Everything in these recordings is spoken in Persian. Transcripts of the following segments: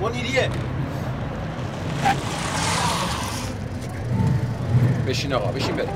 منیریه بشین آقا بشین بریم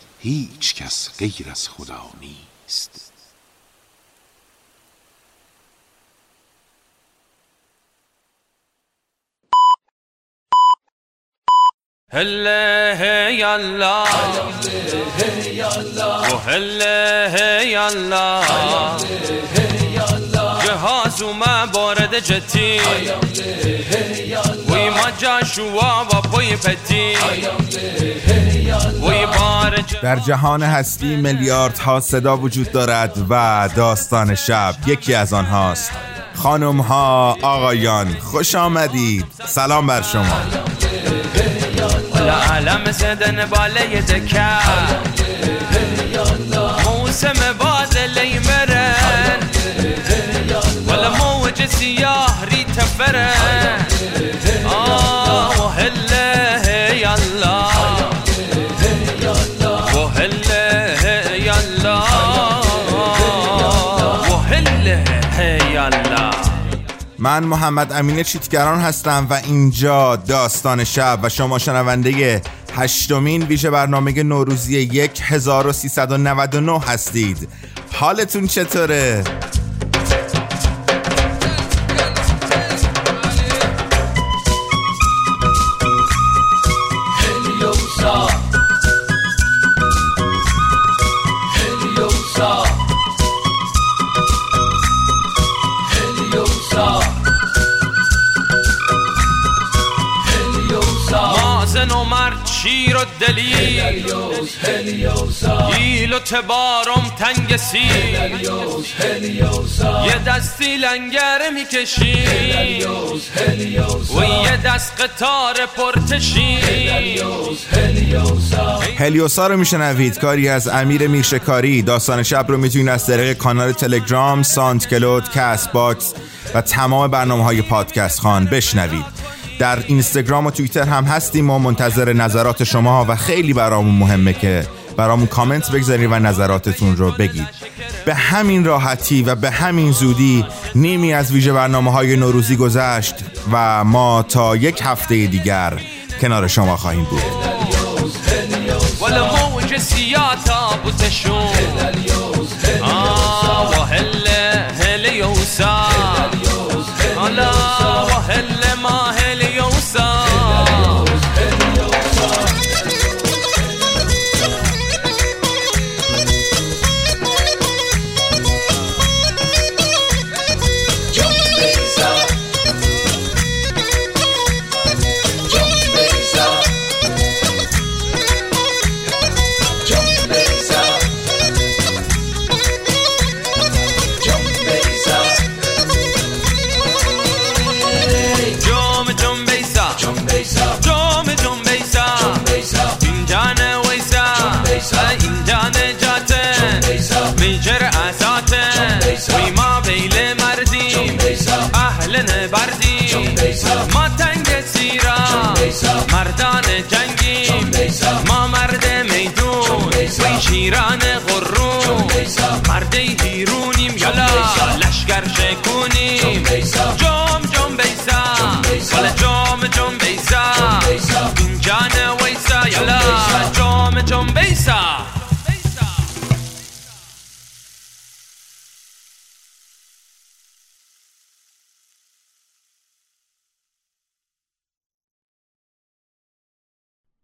هیچ کس غیر از خدا نیست. هله هی الله. و هله هی الله. جهاز اومه بارد جتی در جهان هستی میلیاردها صدا وجود دارد و داستان شب یکی از آنهاست. خانم ها آقایان خوش آمدید. سلام بر شما. علم زدن بالای دکر. موسم باد لیمرن ولا موج سیاه ری تفرن من محمد امین چیتگران هستم و اینجا داستان شب و شما شنونده هشتمین ویژه برنامه نوروزی 1399 هستید حالتون چطوره؟ و دلی گیل و تبارم تنگ سی یه دستی لنگر می‌کشی و یه دست قطار پرتشی هلیوسا رو میشنوید. کاری از امیر میرشکاری. داستان شب رو می‌تونید از طریق کانال تلگرام ساند کلود کست باکس و تمام برنامه های پادکست خان بشنوید. در اینستاگرام و توییتر هم هستیم. و منتظر نظرات شما و خیلی برامون مهمه که برامون کامنت بگذارید و نظراتتون رو بگید به همین راحتی و به همین زودی نیمی از ویژه برنامه های نوروزی گذشت و ما تا یک هفته دیگر کنار شما خواهیم بود. سیرا مردان جنگی ما مرد میدون. وی شیران قرون مرد بیرونیم یلا لشگر شکونیم. جام جام بیسا. حالا جام جام بیسا. این جان ویسا یلا جام جام بیسا.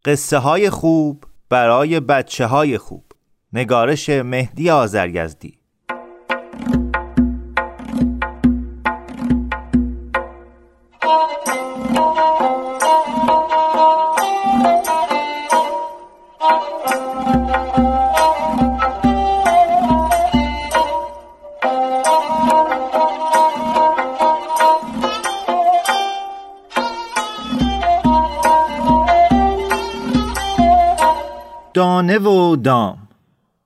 قصه های خوب برای بچه های خوب. نگارش مهدی آزرگزدی دانه و دام.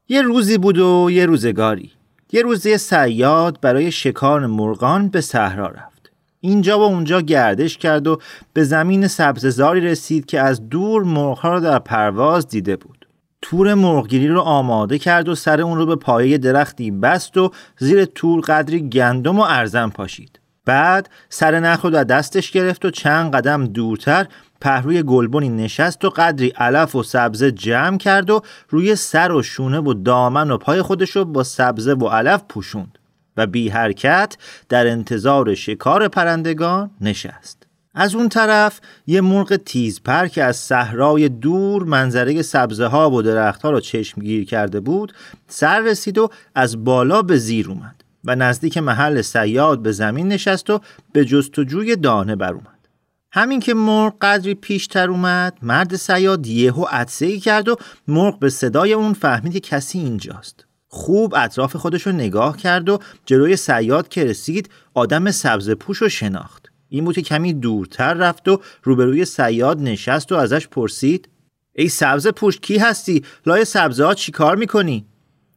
یه روزی بود و یه روزگاری. یه روزی سیاد برای شکار مرغان به صحرا رفت. اینجا و اونجا گردش کرد و به زمین سبززاری رسید که از دور مرغها را در پرواز دیده بود. تور مرغگیری رو آماده کرد و سر اون رو به پایه درختی بست و زیر تور قدری گندم و ارزن پاشید. بعد سر نخ رو در دستش گرفت و چند قدم دورتر پهروی گلبنی نشست و قدری علف و سبزه جمع کرد و روی سر و شونه و دامن و پای خودش رو با سبزه و علف پوشوند و بی حرکت در انتظار شکار پرندگان نشست. از اون طرف یه مرغ تیزپر که از صحرای دور منظره سبزه ها و درختها رو چشم گیر کرده بود سر رسید و از بالا به زیر اومد و نزدیک محل سیاد به زمین نشست و به جستجوی دانه بر اومد. همین که مرغ قدری پیشتر اومد مرد سیاد یهو عطسه ای کرد و مرغ به صدای اون فهمید که کسی اینجاست خوب اطراف خودش رو نگاه کرد و جلوی سیاد که رسید آدم سبز پوش رو شناخت این بود که کمی دورتر رفت و روبروی سیاد نشست و ازش پرسید ای سبز پوش کی هستی؟ لای سبزه ها چی کار می‌کنی؟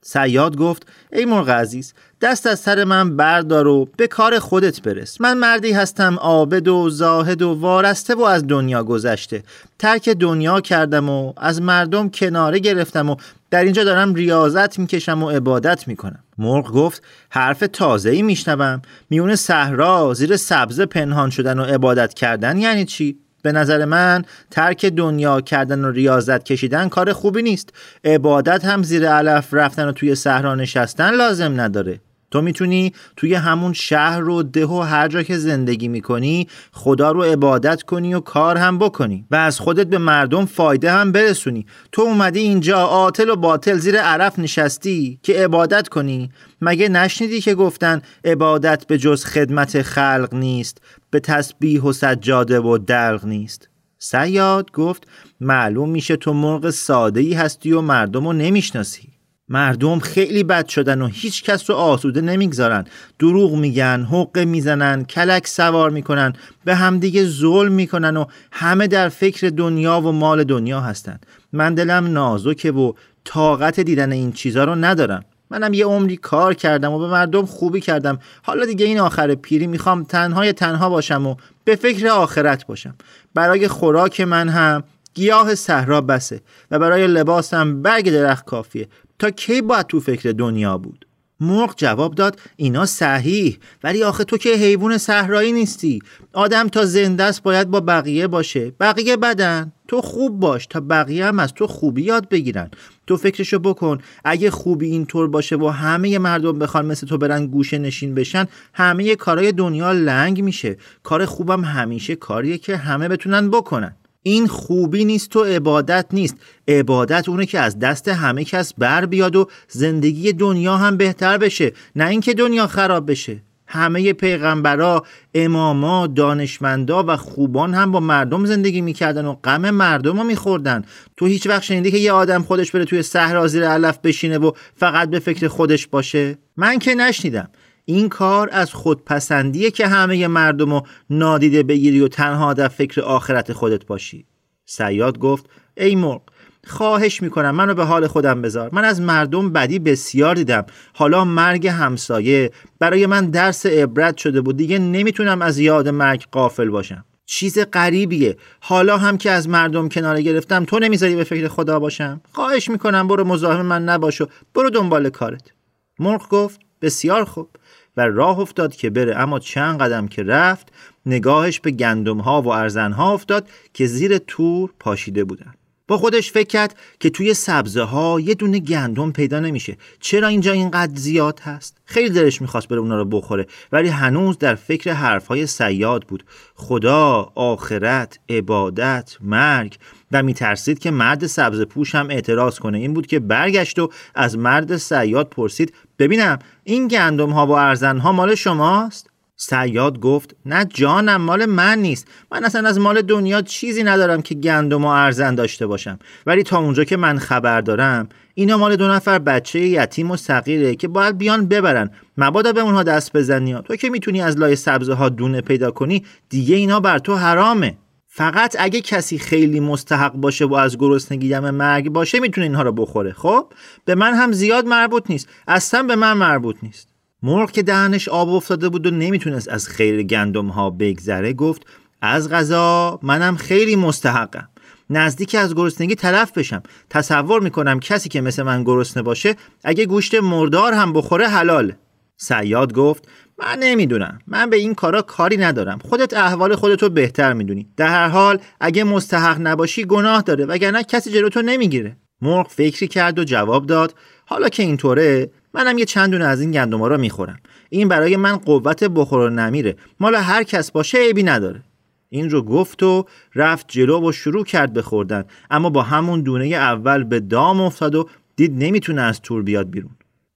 سیاد گفت ای مرغ عزیز دست از سر من بردار و به کار خودت برس. من مردی هستم عابد و زاهد و وارسته و از دنیا گذشته. ترک دنیا کردم و از مردم کناره گرفتم و در اینجا دارم ریاضت می‌کشم و عبادت می‌کنم. مرغ گفت حرف تازه ای میشنوم. میون صحرا زیر سبزه پنهان شدن و عبادت کردن یعنی چی؟ به نظر من ترک دنیا کردن و ریاضت کشیدن کار خوبی نیست. عبادت هم زیر علف رفتن و توی صحرا نشستن لازم نداره. تو می‌تونی توی همون شهر و ده و هر جا که زندگی می‌کنی خدا رو عبادت کنی و کار هم بکنی و از خودت به مردم فایده هم برسونی. تو اومدی اینجا عاطل و باطل زیر عرف نشستی که عبادت کنی. مگه نشنیدی که گفتن عبادت به جز خدمت خلق نیست به تسبیح و سجاده و دلق نیست؟ سیاد گفت معلوم میشه تو مرغ ساده ای هستی و مردم رو نمی‌شناسی. مردم خیلی بد شدن و هیچ کس رو آسوده نمی‌گذارن. دروغ میگن حقه می‌زنن کلک سوار می‌کنن به همدیگه ظلم می‌کنن و همه در فکر دنیا و مال دنیا هستن. من دلم نازکه و طاقت دیدن این چیزا رو ندارم. منم یه عمری کار کردم و به مردم خوبی کردم. حالا دیگه این آخر پیری می‌خوام تنهای تنها باشم و به فکر آخرت باشم. برای خوراک من هم گیاه صحرا بسه و برای لباسم برگ درخت کافیه. تا کی باید تو فکر دنیا بود؟ مرغ جواب داد اینا صحیح. ولی آخه تو که حیوان صحرایی نیستی. آدم تا زنده است باید با بقیه باشه. بقیه بدن. تو خوب باش تا بقیه هم از تو خوبی یاد بگیرن. تو فکرشو بکن. اگه خوبی اینطور باشه و همه مردم بخوان مثل تو برن گوشه نشین بشن همه کارهای دنیا لنگ میشه. کار خوبم همیشه کاریه که همه بتونن بکنن. این خوبی نیست و عبادت نیست. عبادت اونه که از دست همه کس بر بیاد و زندگی دنیا هم بهتر بشه. نه اینکه دنیا خراب بشه. همه پیغمبرا، اماما، دانشمندا و خوبان هم با مردم زندگی می‌کردن و غم مردم رو میخوردن. تو هیچ وقت شنیدی که یه آدم خودش بره توی صحرا زیر علف بشینه و فقط به فکر خودش باشه؟ من که نشنیدم. این کار از خودپسندیه که همه مردم رو نادیده بگیری و تنها در فکر آخرت خودت باشی. سیاد گفت ای مرغ خواهش می‌کنم منو به حال خودم بذار. من از مردم بدی بسیار دیدم. حالا مرگ همسایه. برای من درس عبرت شده بود. دیگه نمی‌تونم از یاد مرگ قافل باشم. چیز غریبیه. حالا هم که از مردم کناره گرفتم تو نمی‌ذاری به فکر خدا باشم؟ خواهش می‌کنم برو مزاحم من نباشو برو دنبال کارت. مرغ گفت بسیار خوب. و راه افتاد که بره. اما چند قدم که رفت نگاهش به گندم ها و ارزن ها افتاد که زیر تور پاشیده بودن. با خودش فکر کرد که توی سبزه ها یه دونه گندم پیدا نمیشه. چرا اینجا اینقدر زیاد هست؟ خیلی دلش می‌خواست بره اونا رو بخوره ولی هنوز در فکر حرفهای سیاد بود. خدا آخرت عبادت مرگ. و میترسید که مرد سبز پوش هم اعتراض کنه. این بود که برگشت و از مرد سیاد پرسید ببینم این گندم ها و ارزن ها مال شماست؟ سیاد گفت نه جانم مال من نیست. من اصلا از مال دنیا چیزی ندارم که گندم و ارزن داشته باشم. ولی تا اونجا که من خبر دارم اینا مال دو نفر بچه یتیم و صغیره که باید بیان ببرن. مبادا به اونها دست بزنی. تو که می‌تونی از لای سبزه ها دونه پیدا کنی دیگه اینا بر تو حرامه. فقط اگه کسی خیلی مستحق باشه و از گرسنگی دم مرگ باشه می‌تونه اینها رو بخوره. خب؟ به من هم زیاد مربوط نیست. اصلا به من مربوط نیست. مرغ که دهنش آب افتاده بود و نمی‌تونست از خیر گندم ها بگذره گفت از غذا منم خیلی مستحقم. نزدیک از گرسنگی تلف بشم. تصور می‌کنم کسی که مثل من گرسنه باشه اگه گوشت مردار هم بخوره حلال سیاد گفت من نمی‌دونم. من به این کارا کاری ندارم. خودت احوال خودتو بهتر می‌دونی. در هر حال اگه مستحق نباشی گناه داره. وگرنه کسی جلو تو نمی‌گیره. مرغ فکری کرد و جواب داد. حالا که اینطوره منم یه چند دونه از این گندما رو می‌خورم. این برای من قوت بخور و نمیره. مال هر کس باشه عیبی نداره. این رو گفت و رفت جلو و شروع کرد به خوردن. اما با همون دونه اول به دام افتاد و دید نمی‌تونه از تور بیاد بیرون.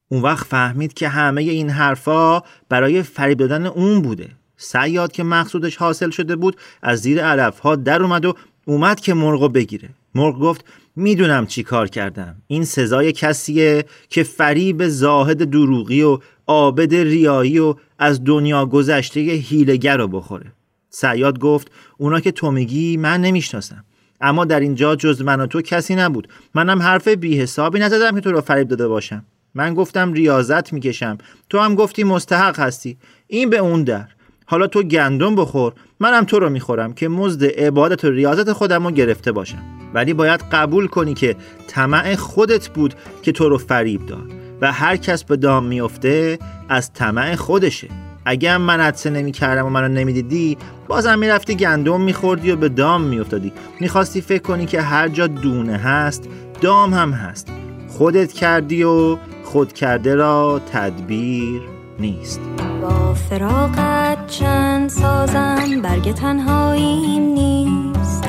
اون وقت فهمید که همه این حرفا برای فریب دادن اون بوده. سیاد که مقصودش حاصل شده بود از زیر علف ها در اومد و اومد که مرغو بگیره. مرغ گفت می‌دونم چی کار کردم. این سزای کسیه که فریب زاهد دروغی و عابد ریایی و از دنیا گذشته هیلگر رو بخوره. سیاد گفت اونا که تو میگی من نمی‌شناسم. اما در اینجا جز من و تو کسی نبود. منم حرف بی حسابی نزدم که تو رو فریب داده باشم. من گفتم ریاضت می‌کشم. تو هم گفتی مستحق هستی. این به اون در. حالا تو گندم بخور. منم تو رو می‌خورم که مزد عبادت و ریاضت خودم رو گرفته باشم. ولی باید قبول کنی که طمع خودت بود که تو رو فریب داد. و هر کس به دام میفته از طمع خودشه. اگه هم من عدسه نمی کردم و منو نمی‌دیدی بازم می‌رفتی گندم میخوردی و به دام میافتادی. می‌خواستی فکر کنی که هر جا دونه هست دام هم هست. خودت کردی و خود کرده را تدبیر نیست. با فراغت چند سازم برگ تنهاییم نیست.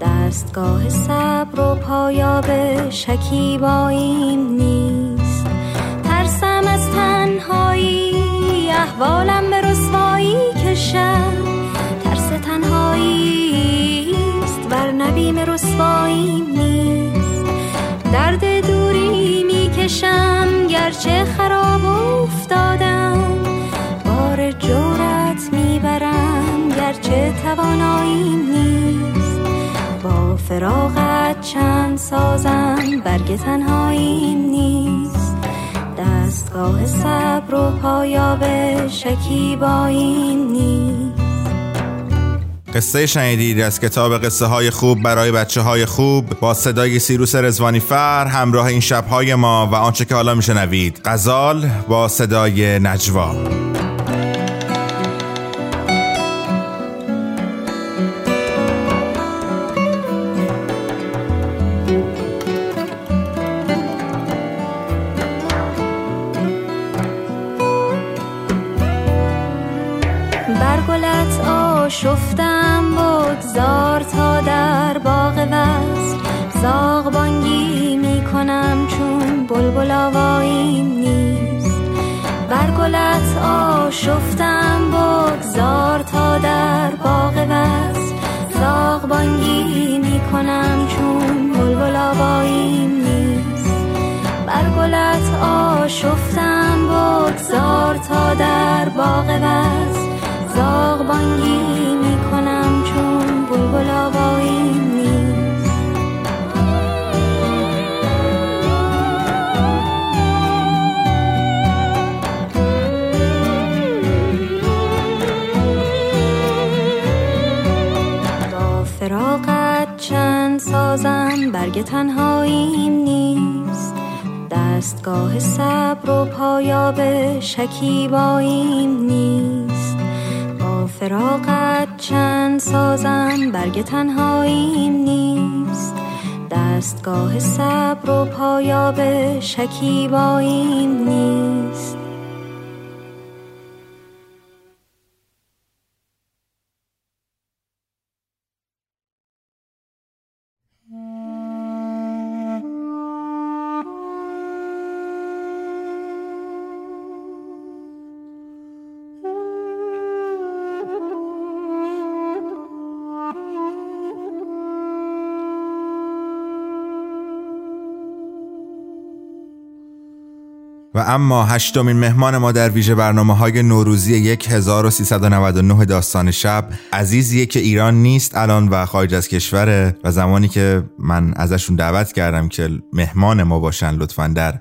دستگاه صبر و پایاب شکیباییم نیست. ترسم از تنهایی احوالم به رسوایی کشم ترس تنهایی است بر نبیم رسوایی نیست. می‌کشم گرچه خراب افتادم. بار جورت می‌برم گرچه توانایی نیست. با فراغت چند سازم برگ تنهایی نیست. دستگاه صبر و پایاب شکیبایی نیست. قصه شنیدید از کتاب قصه های خوب برای بچه های خوب با صدای سیروس رزوانی فر همراه این شبهای ما و آنچه که حالا میشنوید. غزال با صدای نجوا عوض. زاغ بانگی می‌کنم چون بلبل آوایی نیست. با فراقت چند سازم برگ تنهاییم نیست. دستگاه صبر و پایاب شکیباییم نیست. با فراغت چند سازم برگ تنهاییم نیست. دستگاه صبر و پایاب شکیباییم نیست. و اما هشتمین مهمان ما در ویژه برنامه های نوروزی 1399 داستان شب عزیزیه که ایران نیست الان و خارج از کشوره و زمانی که من ازشون دعوت کردم که مهمان ما باشن لطفا در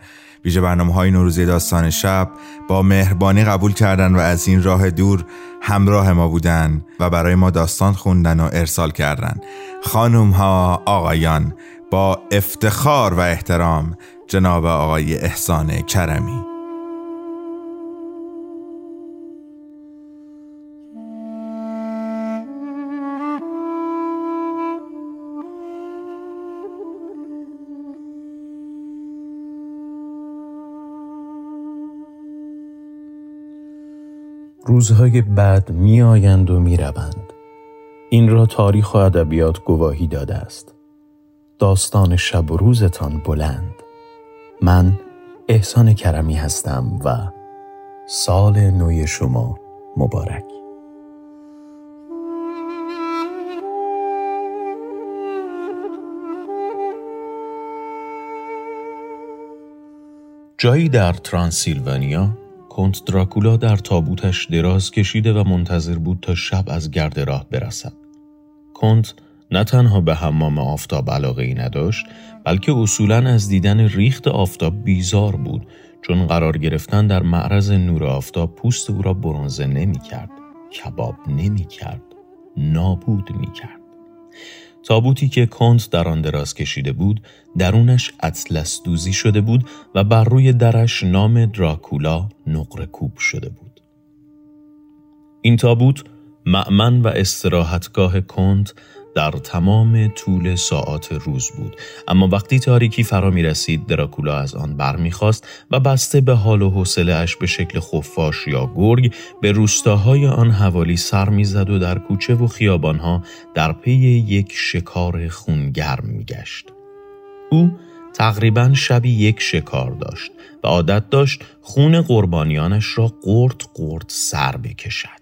ویژه برنامه های نوروزی داستان شب با مهربانی قبول کردن و از این راه دور همراه ما بودن و برای ما داستان خوندن و ارسال کردن. خانوم ها آقایان با افتخار و احترام جناب آقای احسان کرمی روزهای بعد می آیند و می روند. این را تاریخ و ادبیات گواهی داده است. داستان شب و روزتان بلند. من احسان کرمی هستم و سال نوی شما مبارک جایی در ترانسیلوانیا کنت دراکولا در تابوتش دراز کشیده و منتظر بود تا شب از گرد راه برسد. کنت نه تنها به حمام آفتاب علاقه ای نداشت بلکه اصولا از دیدن ریخت آفتاب بیزار بود چون قرار گرفتن در معرض نور آفتاب پوست او را برونزه نمی کرد کباب نمی کرد نابود می کرد تابوتی که کنت در آن دراز کشیده بود درونش اطلس دوزی شده بود و بر روی درش نام دراکولا نقره کوب شده بود. این تابوت معمن و استراحتگاه کنت در تمام طول ساعات روز بود. اما وقتی تاریکی فرا می رسید دراکولا از آن برمیخواست و بسته به حال و حوصله اش به شکل خفاش یا گرگ به روستاهای آن حوالی سر می‌زد و در کوچه و خیابانها در پی یک شکار خونگرم میگشت. او تقریبا شبی یک شکار داشت و عادت داشت خون قربانیانش را قرد قرد سر بکشد.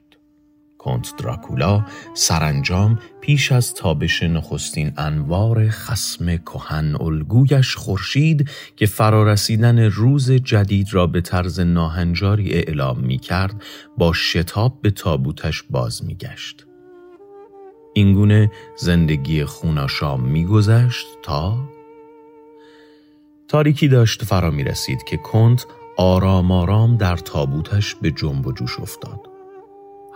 کنت دراکولا سرانجام پیش از تابش نخستین انوار خسم کهن الگویش خورشید که فرارسیدن روز جدید را به طرز ناهنجاری اعلام می کرد با شتاب به تابوتش باز می گشت. اینگونه زندگی خوناشام میگذشت تا تاریکی داشت فرا می رسید که کنت آرام آرام در تابوتش به جنب و جوش افتاد.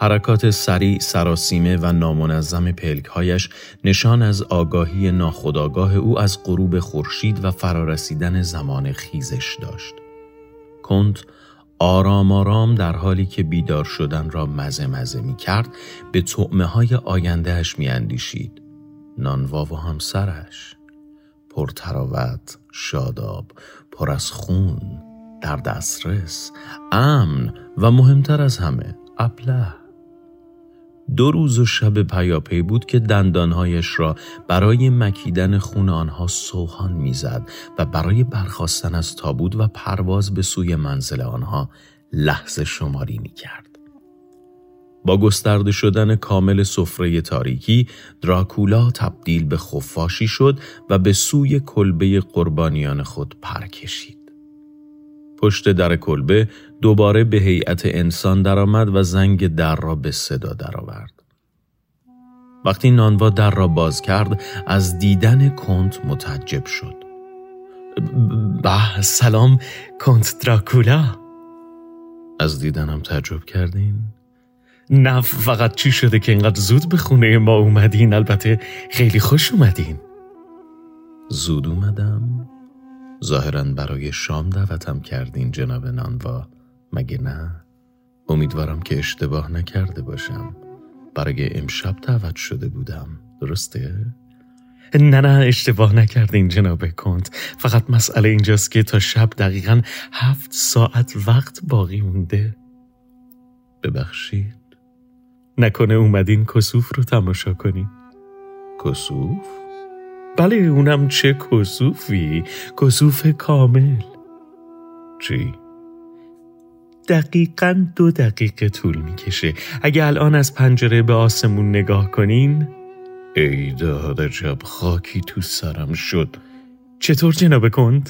حرکات سریع سراسیمه و نامنظم پلکهایش نشان از آگاهی ناخودآگاه او از غروب خورشید و فرارسیدن زمان خیزش داشت. کند آرام آرام در حالی که بیدار شدن را مزه مزه می کرد به طعمه های آیندهش می اندیشید. نانوا و همسرش پرتراوت، شاداب، پر از خون، در دسترس، امن و مهمتر از همه ابله دو روز و شب پیاپی بود که دندانهایش را برای مکیدن خون آنها سوهان می‌زد و برای برخواستن از تابود و پرواز به سوی منزل آنها لحظه شماری می کرد. با گسترده شدن کامل سفره تاریکی دراکولا تبدیل به خفاشی شد و به سوی کلبه قربانیان خود پر کشید. پشت در کلبه دوباره به هیئت انسان درآمد و زنگ در را به صدا درآورد. وقتی نانوا در را باز کرد از دیدن کنت متعجب شد. به سلام کنت دراکولا از دیدنم تعجب کردین؟ نه فقط چی شده که اینقدر زود به خونه ما اومدین البته خیلی خوش اومدین زود اومدم ظاهرا برای شام دعوتم کردین جناب نانوا. مگه نه؟ امیدوارم که اشتباه نکرده باشم. برای امشب دعوت شده بودم. درسته؟ نه نه اشتباه نکردین جناب کنت فقط مسئله اینجاست که تا شب دقیقا هفت ساعت وقت باقی مونده. ببخشید. نکنه اومدین کسوف رو تماشا کنین. کسوف؟ بله اونم چه کسوفی. کسوف کامل. چی؟ دقیقا دو دقیقه طول می‌کشه. اگه الان از پنجره به آسمون نگاه کنین. ای داد عجب خاکی تو سرم شد. چطور جناب کند؟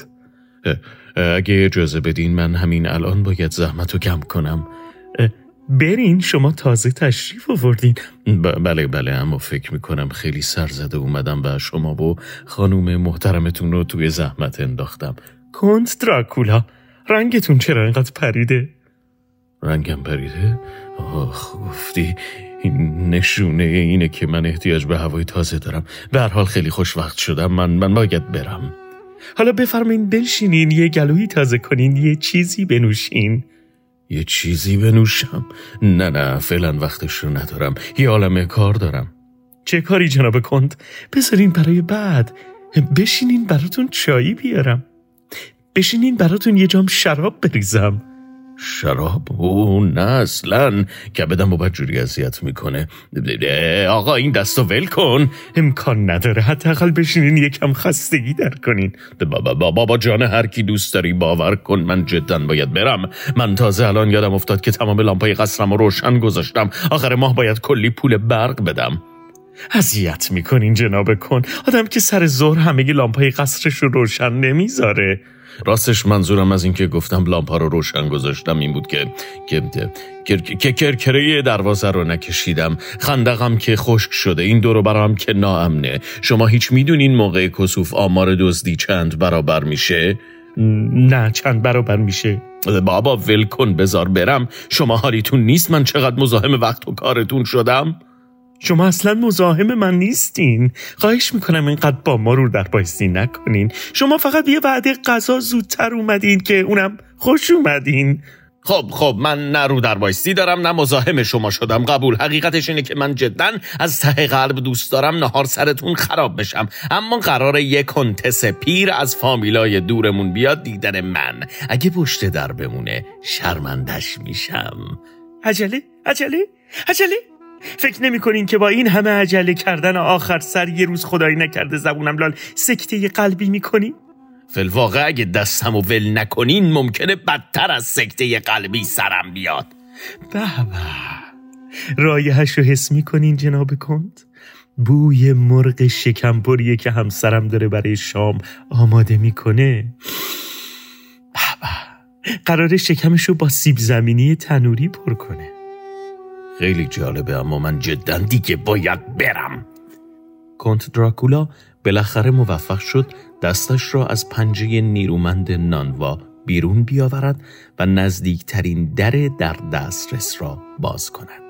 اگه اجازه بدین من همین الان باید زحمت رو کم کنم. برین شما تازه تشریف آوردین. بله بله اما فکر می‌کنم خیلی سرزده اومدم و شما و خانوم محترمتون رو توی زحمت انداختم. کند دراکولا رنگتون چرا اینقدر پریده؟ رنگم پریده؟ آخ گفتی این نشونه اینه که من احتیاج به هوای تازه دارم. به هر حال خیلی خوشوقت شدم. من من باید برم. حالا بفرمین بنشینین یه گلویی تازه کنین یه چیزی بنوشین. یه چیزی بنوشم. نه نه فعلا وقتش رو ندارم. یه عالم کار دارم. چه کاری جناب کند؟ بذارین برای بعد. بشینین براتون چایی بیارم. بشینین براتون یه جام شراب بریزم. شراب او نه اصلا کبدم و بدجوری اذیت می‌کنه. آقا این دستو ول کن. امکان نداره حداقل بشینین یکم خستگی در کنین. بابا بابا جان هر کی دوست داری باور کن. من جدا باید برم. من تازه الان یادم افتاد که تمام لامپای قصرم رو روشن گذاشتم. آخر ماه باید کلی پول برق بدم. اذیت می‌کنین جناب کن. آدم که سر ظهر همه لامپای قصرش رو روشن نمی‌ذاره. راستش منظورم از اینکه گفتم لامپا رو روشن گذاشتم این بود که که کرکره دروازه رو نکشیدم. خندقم که خشک شده. این دورو برام که ناامنه. شما هیچ می‌دونین موقع کسوف آمار دزدی چند برابر میشه؟ نه چند برابر میشه. بابا ول کن بزار برم. شما حالیتون نیست. من چقدر مزاحم وقت و کارتون شدم؟ شما اصلا مزاحم من نیستین. خواهش می‌کنم اینقدر با ما رو در بایستی نکنین. شما فقط یه وعده غذا زودتر اومدین که اونم خوش اومدین. خب خب من نه رو در بایستی دارم نه مزاحم شما شدم. قبول. حقیقتش اینه که من جدا از ته قلب دوست دارم نهار سرتون خراب بشم. اما قرار یک کنتس پیر از فامیلای دورمون بیاد دیدن من. اگه پشت در بمونه شرمندش میشم. عجله عجله عجله. فکر نمی کنین که با این همه عجله کردن آخر سر یه روز خدایی نکرده زبونم لال سکته قلبی می‌کنی؟ فلواقع اگه دستم و ول نکنین ممکنه بدتر از سکته قلبی سرم بیاد. به رایحش رو حس می‌کنین جناب کند؟ بوی مرغ شکمپریه که همسرم داره برای شام آماده می‌کنه. قرار شکمش رو با سیب زمینی تنوری پر کنه. خیلی جالبه اما من جدا دیگه باید برم. کنت دراکولا بالاخره موفق شد دستش را از پنجه نیرومند نانوا بیرون بیاورد و نزدیکترین در در دسترس را باز کند.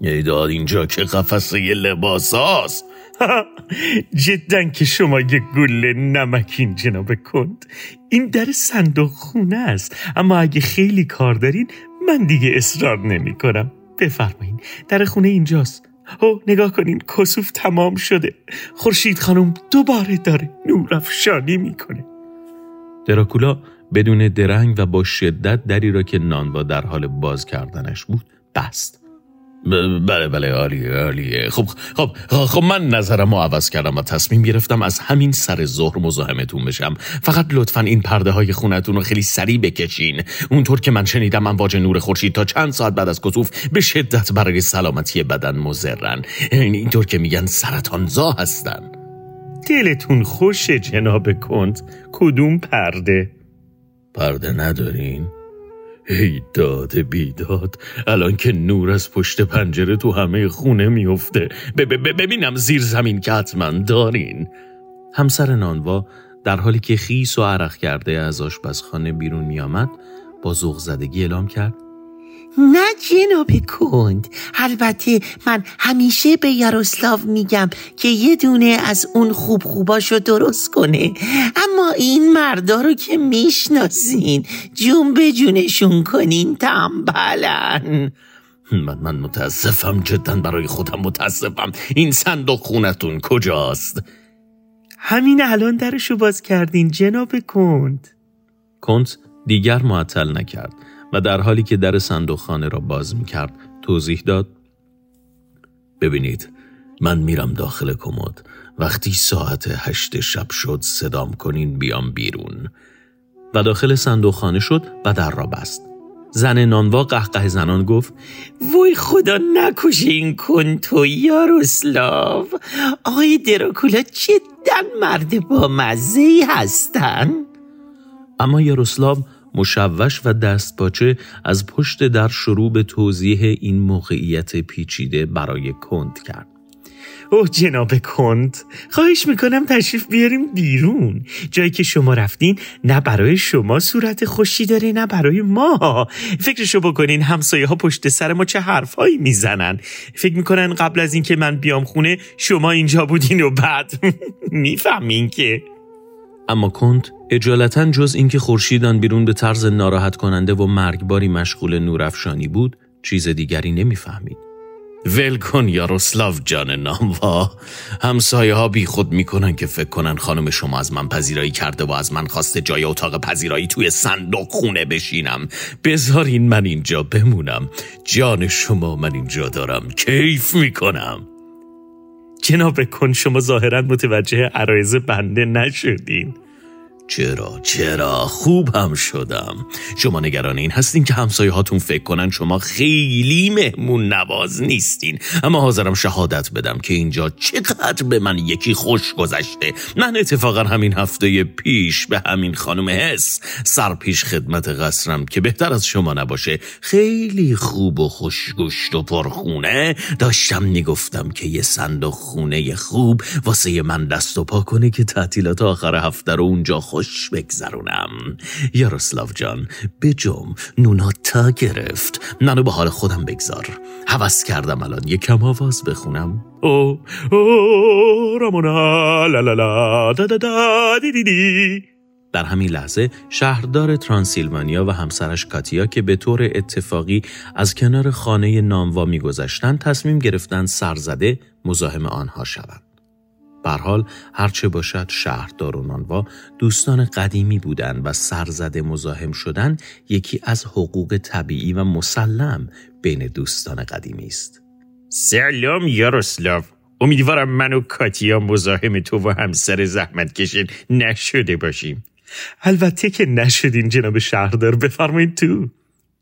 ایداد اینجا که قفسه لباس هاست. جدا که شما یک گل نمکین جناب کند این در صندوق خونه است. اما اگه خیلی کار دارین من دیگه اصرار نمی کنم بفرمایین. در خونه اینجاست. او نگاه کنین کسوف تمام شده. خورشید خانم دوباره داره نور افشانی می‌کنه. دراکولا بدون درنگ و با شدت دری را که نانوا در حال باز کردنش بود بست. بله بله عالیه عالیه. خب خب خب من نظرم رو عوض کردم و تصمیم گرفتم از همین سر ظهر مزاحمتون بشم. فقط لطفا این پرده های خونتون رو خیلی سریع بکشین. اونطور که من شنیدم امواج نور خورشید تا چند ساعت بعد از کسوف به شدت برای سلامتی بدن مزرن. اینطور که میگن سرطانزا هستن. دلتون خوشه جناب کند. کدوم پرده؟ پرده ندارین؟ ای داد بیداد الان که نور از پشت پنجره تو همه خونه میفته. ببینم زیر زمین که حتما دارین. همسر نانوا در حالی که خیس و عرق کرده از آشپزخانه بیرون میآمد با زدگی اعلام کرد. نه جناب کند. البته من همیشه به یاروسلاو میگم که یه دونه از اون خوب خوباشو درست کنه. اما این مردا رو که می‌شناسین جون به جونشون کنین تنبلن. من من متاسفم جدا برای خودم متاسفم. این صندوق خونتون کجاست؟ همین الان درشو باز کردین جناب کند. کنت دیگر معطل نکرد. و در حالی که در صندوق خانه را باز می کرد توضیح داد ببینید من میرم داخل کمد. وقتی ساعت هشت شب شد صدام کنین بیام بیرون. و داخل صندوق خانه شد و در را بست. زن نانوا قهقه زنان گفت وای خدا نکشین کن تو یاروسلاو! آقای دراکولا جدا مرد با مزه هستن. اما یاروسلاو مشوش و دستپاچه از پشت در شروع به توضیح این موقعیت پیچیده برای کند کرد. اوه جناب کند خواهش می‌کنم تشریف بیاریم بیرون. جایی که شما رفتین نه برای شما صورت خوشی داره نه برای ما. فکرشو بکنین همسایه ها پشت سر ما چه حرفهایی می‌زنن. فکر می‌کنن قبل از اینکه من بیام خونه شما اینجا بودین و بعد. می‌فهمین که. اما کند اجالتا جز اینکه خورشیدان بیرون به طرز ناراحت کننده و مرگباری مشغول نورافشانی بود چیز دیگری نمی‌فهمید. ول کن یاروسلاو جان ناموا همسایه ها بی خود می‌کنن که فکر کنن خانم شما از من پذیرایی کرده و از من خواسته جای اتاق پذیرایی توی صندوق خونه بشینم. بذارین من اینجا بمونم. جان شما من اینجا دارم. کیف می‌کنم. جناب کن شما ظاهرا متوجه عرایز بنده نشدین. چرا؟ چرا خوب هم شدم. شما نگران این هستین که همسایه هاتون فکر کنن شما خیلی مهمون نواز نیستین. اما حاضرم شهادت بدم که اینجا چقدر به من یکی خوش گذشته. من اتفاقا همین هفته پیش به همین خانم حس سر پیش خدمت قصرم که بهتر از شما نباشه. خیلی خوب و خوشگشت و پرخونه. داشتم می‌گفتم که یه صندوق خونه خوب واسه من دست و پا کنه که تعطیلات آخر هفته رو اونجا خوش بگذرونم. یاروسلاو جان بجم نونا تا گرفت. منو به حال خودم بگذار. حوض کردم الان یکم آواز بخونم. او او رامونا لا لا لا دا دا دا دی دی در همین لحظه شهردار ترانسیلوانیا و همسرش کاتیا که به طور اتفاقی از کنار خانه ناموا میگذشتند تصمیم گرفتند سرزده مزاحم آنها شوند. حال هرچه باشد شهردار و نانوا دوستان قدیمی بودند و سرزده مزاحم شدن یکی از حقوق طبیعی و مسلم بین دوستان قدیمی است. سلام یاروسلاو. امیدوارم من و کاتیا مزاحم تو و همسر زحمت کشید نشده باشیم. البته که نشدین جناب شهردار بفرمایید تو.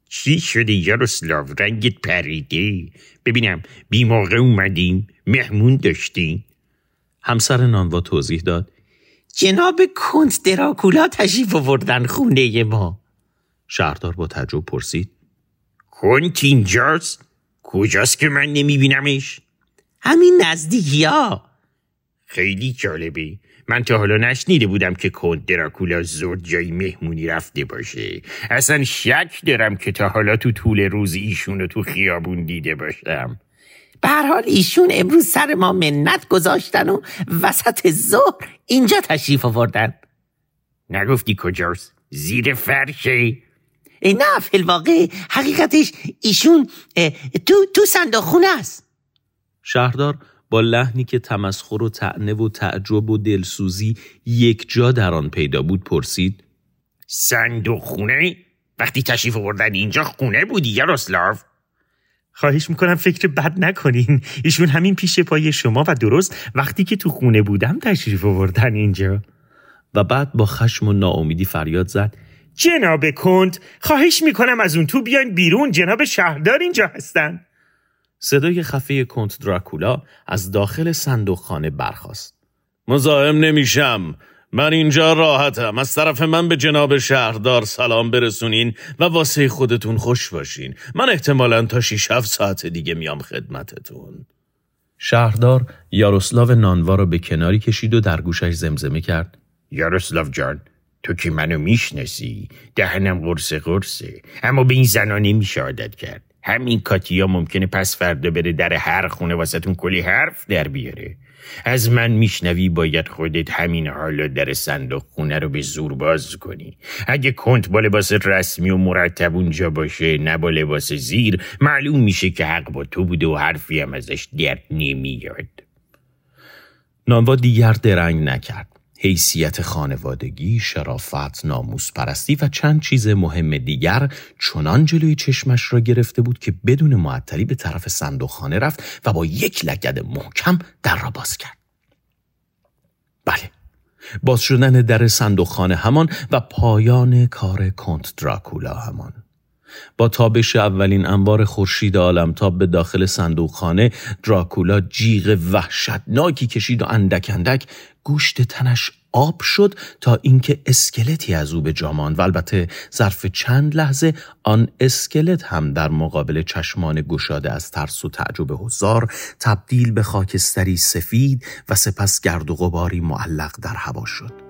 چی شده یاروسلاو؟ رنگت پریده. ببینم بی موقع اومدیم مهمون داشتیم. همسر نانوا توضیح داد. جناب کنت دراکولا تشریف آوردن خونه ما. شهردار با تعجب پرسید. کنت اینجاست؟ کجاست که من نمیبینمش؟ همین نزدیکی ها خیلی جالبه. من تا حالا نشنیده بودم که کنت دراکولا زود جایی مهمونی رفته باشه. اصلا شک دارم که تا حالا تو طول روز ایشونو تو خیابون دیده باشم. به هر حال ایشون امروز سر ما منت گذاشتن و وسط ظهر اینجا تشریف آوردن. نگفتی کجاست؟ زیر فرشه نه فی الواقع حقیقتش ایشون تو تو صندوق خونه است. شهردار با لحنی که تمسخر و تعنه و تعجب و دلسوزی یک جا در آن پیدا بود پرسید. صندوق خونه؟ وقتی تشریف آوردن اینجا خونه بودی یاروسلاو خواهش می‌کنم فکر بد نکنین. ایشون همین پیش پای شما و درست وقتی که تو خونه بودم تشریف آوردن اینجا. و بعد با خشم و ناامیدی فریاد زد. جناب کند خواهش می‌کنم از اون تو بیاین بیرون جناب شهردار اینجا هستن. صدای خفه کنت دراکولا از داخل صندوق خانه برخاست. مزاحم نمیشم. من اینجا راحتم. از طرف من به جناب شهردار سلام برسونین و واسه خودتون خوش باشین. من احتمالا تا 6 7 ساعت دیگه میام خدمتتون. شهردار یاروسلاو نانوا را به کناری کشید و در گوشش زمزمه کرد. یاروسلاو جان تو که منو می‌شناسی؟ دهنم قرص قرصه. اما به این زنا نمیشه عادت کرد. همین کاتیا ممکنه پس فردا بره در هر خونه واسهتون کلی حرف در بیاره. از من میشنوی باید خودت همین حالا در صندوق خونه رو به زور باز کنی. اگه کنت با لباس رسمی و مرتب اونجا باشه نه با لباس زیر معلوم میشه که حق با تو بوده و حرفی هم ازش درد نمیاد. نانوا دیگر درنگ نکرد. حیثیت خانوادگی، شرافت، ناموس پرستی و چند چیز مهم دیگر چنان جلوی چشمش را گرفته بود که بدون معطلی به طرف صندوقخانه رفت و با یک لگد محکم در را باز کرد. بله، باز شدن در صندوقخانه همان و پایان کار کنت دراکولا همان. با تابش اولین انبار خورشید عالمتاب به داخل صندوقخانه دراکولا جیغ وحشتناکی کشید و اندک اندک گوشت تنش آب شد تا اینکه اسکلتی از او به جامان و البته ظرف چند لحظه آن اسکلت هم در مقابل چشمان گشاده از ترس و تعجب حضار تبدیل به خاکستری سفید و سپس گرد و غباری معلق در هوا شد.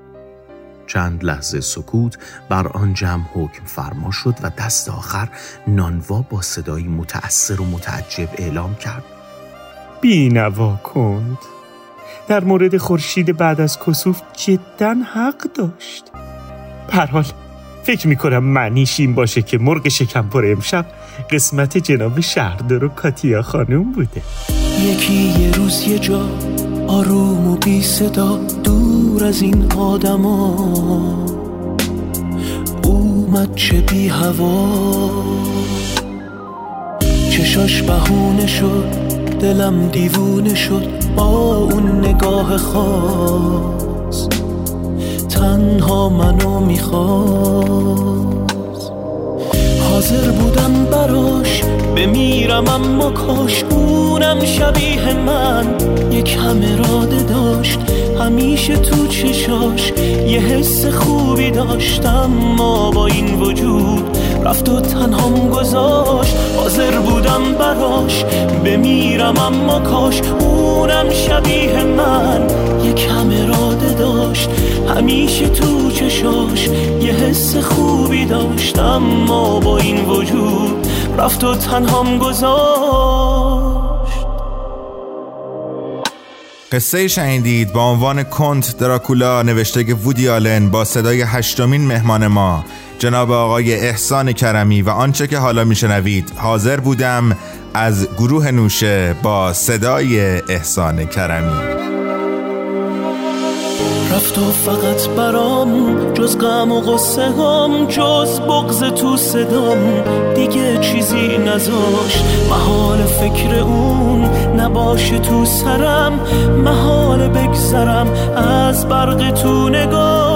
چند لحظه سکوت بر آن جمع حکم فرما شد و دست آخر نانوا با صدایی متأثر و متعجب اعلام کرد. بینوا کند. در مورد خورشید بعد از کسوف جدا حق داشت. حال فکر می‌کنم معنیش این باشه که مرغ شکمپر امشب قسمت جناب شهردار و کاتیا خانم بوده. یکی یه روز یه جا آروم و بی صدا دور از این آدما. اومد چه بی هوا. چشاش بهونه شد دلم دیوونه شد با اون نگاه خاص. تنها منو می‌خواست. حاضر بودم براش بمیرم اما کاش اونم شبیه من. یک همه داشت. همیشه تو چشاش یه حس خوبی داشتم ما با این وجود رفت و تنهام گذاشت. حاضر بودم براش بمیرم اما کاش اونم شبیه من یه کم اراده داشت. همیشه تو چشاش یه حس خوبی داشتم ما با این وجود رفت و تنهام گذاشت. قصه شنیدید با عنوان کنت دراکولا نوشته وودی آلن با صدای هشتمین مهمان ما جناب آقای احسان کرمی و آنچه که حالا میشنوید. حاضر بودم از گروه نوشه با صدای احسان کرمی. رفت و فقط برام جز غم و غصه هم جز بغز تو صدام. دیگه چیزی نذاشت. محال فکر اون نباشه تو سرم. محال بگذرم. از برق تو نگاه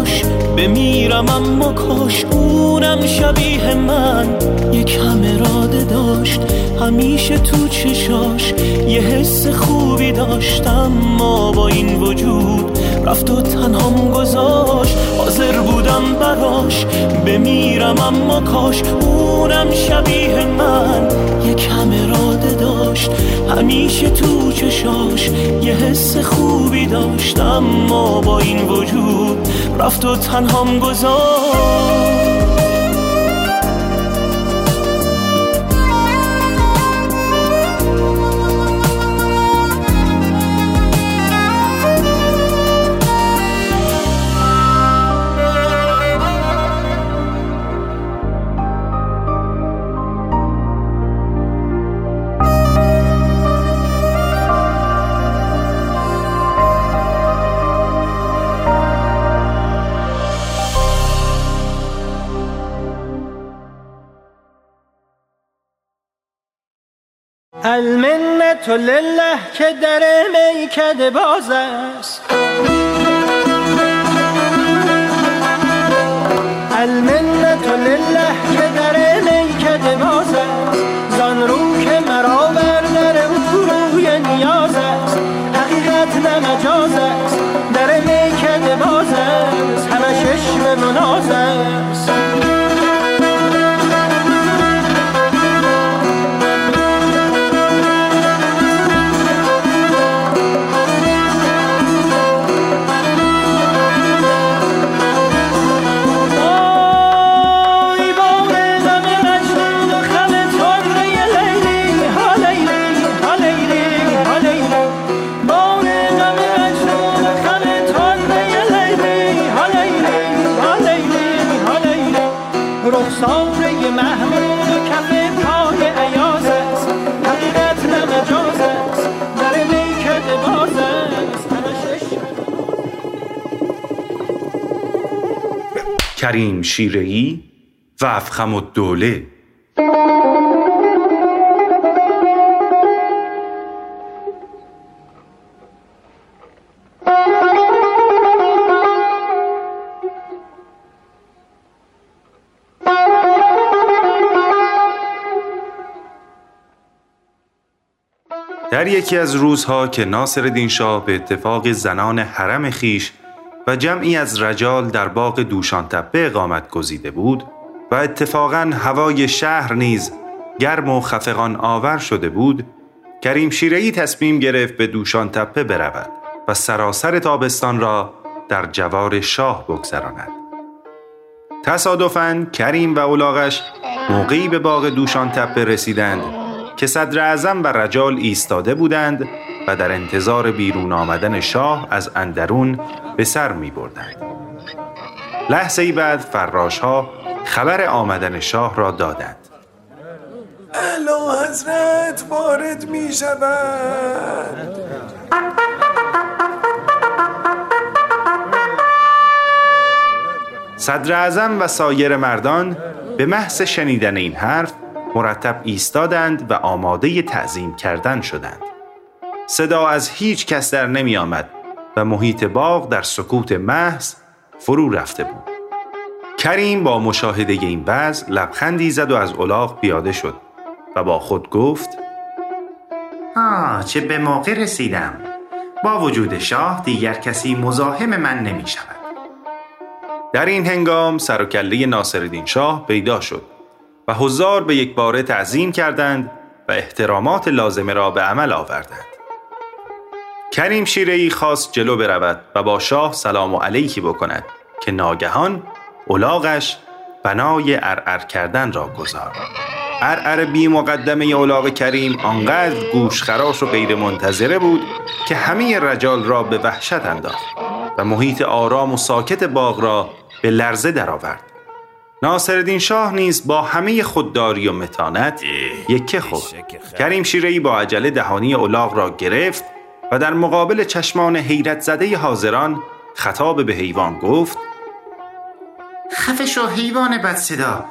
براش بمیرم اما کاش اونم شبیه من. یک همه راده داشت همیشه تو چشاش یه حس خوبی داشتم ما با این وجود رفت و تنهام گذاشت. حاضر بودم براش بمیرم اما کاش اونم شبیه من. یک همه راده داشت. همیشه تو چشاش یه حس خوبی داشتم ما با این وجود رفت و تنهام گذاشت. المنت لله که در میکده باز است. المنت لله که در میکده باز است. زان رو که مرا بر در او روی نیاز است. حقیقت نه مجاز است. در میکده باز است. همه چشم مناز است. کریم شیرهی و افخم الدوله. در یکی از روزها که ناصر شاه به اتفاق زنان حرم خیش و جمعی از رجال در باغ دوشان تپه اقامت گزیده بود و اتفاقا هوای شهر نیز گرم و خفقان آور شده بود کریم شیرهی تصمیم گرفت به دوشان تپه برود و سراسر تابستان را در جوار شاه بگذراند. تصادفاً کریم و اولاغش موقعی به باغ دوشان تپه رسیدند که صدر اعظم و رجال ایستاده بودند و در انتظار بیرون آمدن شاه از اندرون به سر می بردند. لحظه ای بعد فراش ها خبر آمدن شاه را دادند. اعلی حضرت وارد می شود صدر اعظم و سایر مردان به محض شنیدن این حرف مرتب ایستادند و آماده تعظیم کردن شدند. صدا از هیچ کس در نمی آمد و محیط باغ در سکوت محض فرو رفته بود. کریم با مشاهده این وضع لبخندی زد و از الاغ پیاده شد و با خود گفت آه چه به موقع رسیدم با وجود شاه دیگر کسی مزاحم من نمی شود در این هنگام سر و کله ناصرالدین شاه پیدا شد و حضار به یک باره تعظیم کردند و احترامات لازمه را به عمل آوردند. کریم شیرهی خواست جلو برود و با شاه سلام و علیکی بکند که ناگهان اولاغش بنای ارعر کردن را گذارد. ارعر بی مقدمه اولاغ کریم آنقدر گوش خراش و غیر منتظره بود که همه رجال را به وحشت انداخت و محیط آرام و ساکت باغ را به لرزه درآورد. ناصرالدین شاه نیز با همه خودداری و متانت یکه خورد کریم شیرهی با عجله دهانی اولاغ را گرفت و در مقابل چشمان حیرت زده حاضران خطاب به حیوان گفت خفش و حیوان بد صدا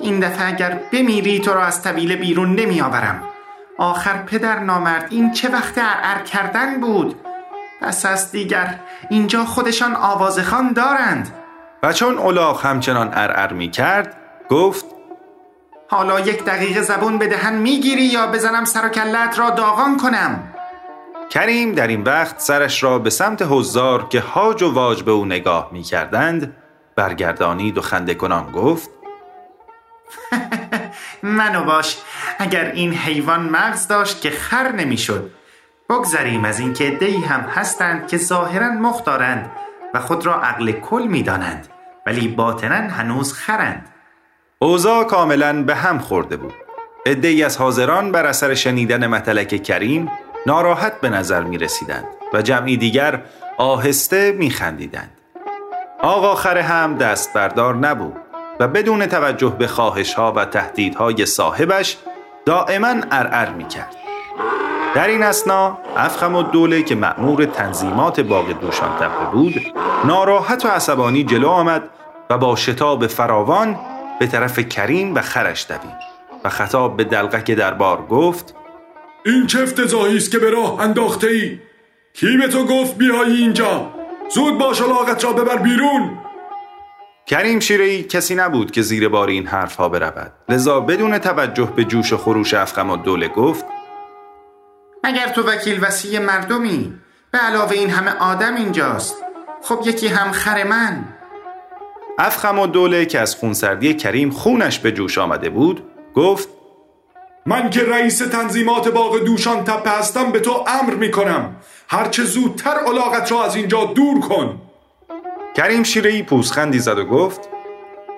این دفعه اگر بمیری تو را از طویل بیرون نمی آورم. آخر پدر نامرد این چه وقت ارعر کردن بود؟ پس از دیگر اینجا خودشان آوازخان دارند. و چون اولاغ همچنان ارعر می کرد گفت حالا یک دقیقه زبون به دهن می‌گیری یا بزنم سر و کلت را داغان کنم؟ کریم در این وقت سرش را به سمت حضار که هاج و واج به او نگاه می کردند برگردانید و خنده کنان گفت منو باش اگر این حیوان مغز داشت که خر نمی‌شد. بگذریم از اینکه دی هم هستند که ظاهرا مختارند و خود را عقل کل می‌دانند ولی باطنا هنوز خرند. اوضاع کاملا به هم خورده بود. عدهای از حاضران بر اثر شنیدن متلک کریم ناراحت به نظر می رسیدند و جمعی دیگر آهسته می خندیدند. آقا خره هم دست بردار نبود و بدون توجه به خواهش ها و تهدیدهای صاحبش دائما ارعر می کرد. در این اسنا افخم و دوله که مأمور تنظیمات باغ دوشان تپه بود ناراحت و عصبانی جلو آمد و با شتاب فراوان به طرف کریم و خرش دوید و خطاب به دلقک دربار گفت این چه افتضاحی است که به راه انداخته ای کی به تو گفت بیایی اینجا؟ زود باش لاغت را ببر بیرون. کریم شیرهی کسی نبود که زیر بار این حرفها برود. لذا بدون توجه به جوش و خروش افخم و دوله گفت مگر تو وکیل وسیع مردمی به علاوه این همه آدم اینجاست خب یکی هم خر من. افخم و دوله که از خونسردی کریم خونش به جوش آمده بود گفت من که رئیس تنظیمات باغ دوشان تپه هستم به تو امر می کنم هرچه زودتر علاقت را از اینجا دور کن. کریم شیرهی پوزخندی زد و گفت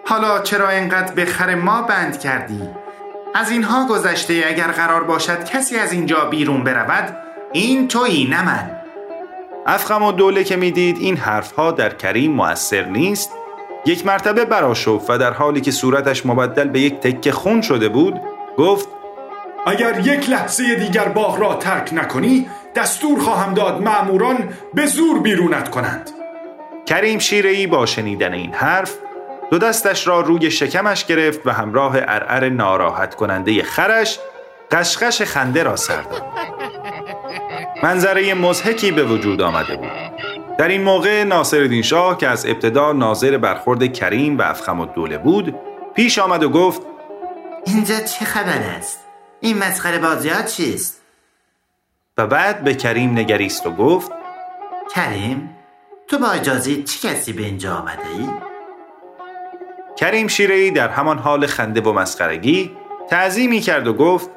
حالا چرا اینقدر به خر ما بند کردی؟ از اینها گذشته اگر قرار باشد کسی از اینجا بیرون برود این تویی نه من. افخم و دوله که می‌دید این حرفها در کریم مؤثر نیست. یک مرتبه براشفت و در حالی که صورتش مبدل به یک تکه خون شده بود گفت اگر یک لحظه دیگر باغ را ترک نکنی دستور خواهم داد معموران به زور بیرونت کنند. کریم شیرهی با شنیدن این حرف دو دستش را روی شکمش گرفت و همراه ارعر ناراحت کننده خرش قشقش خنده را سر داد. منظره مزهکی به وجود آمده بود. در این موقع ناصرالدین شاه که از ابتدا ناظر برخورد کریم و افخم الدوله بود پیش آمد و گفت اینجا چه خبر است؟ این مسخره بازی ها چیست؟ و بعد به کریم نگریست و گفت کریم تو با اجازه چه کسی به اینجا آمده ای؟ کریم شیرهی در همان حال خنده و مسخرگی تعظیمی کرد و گفت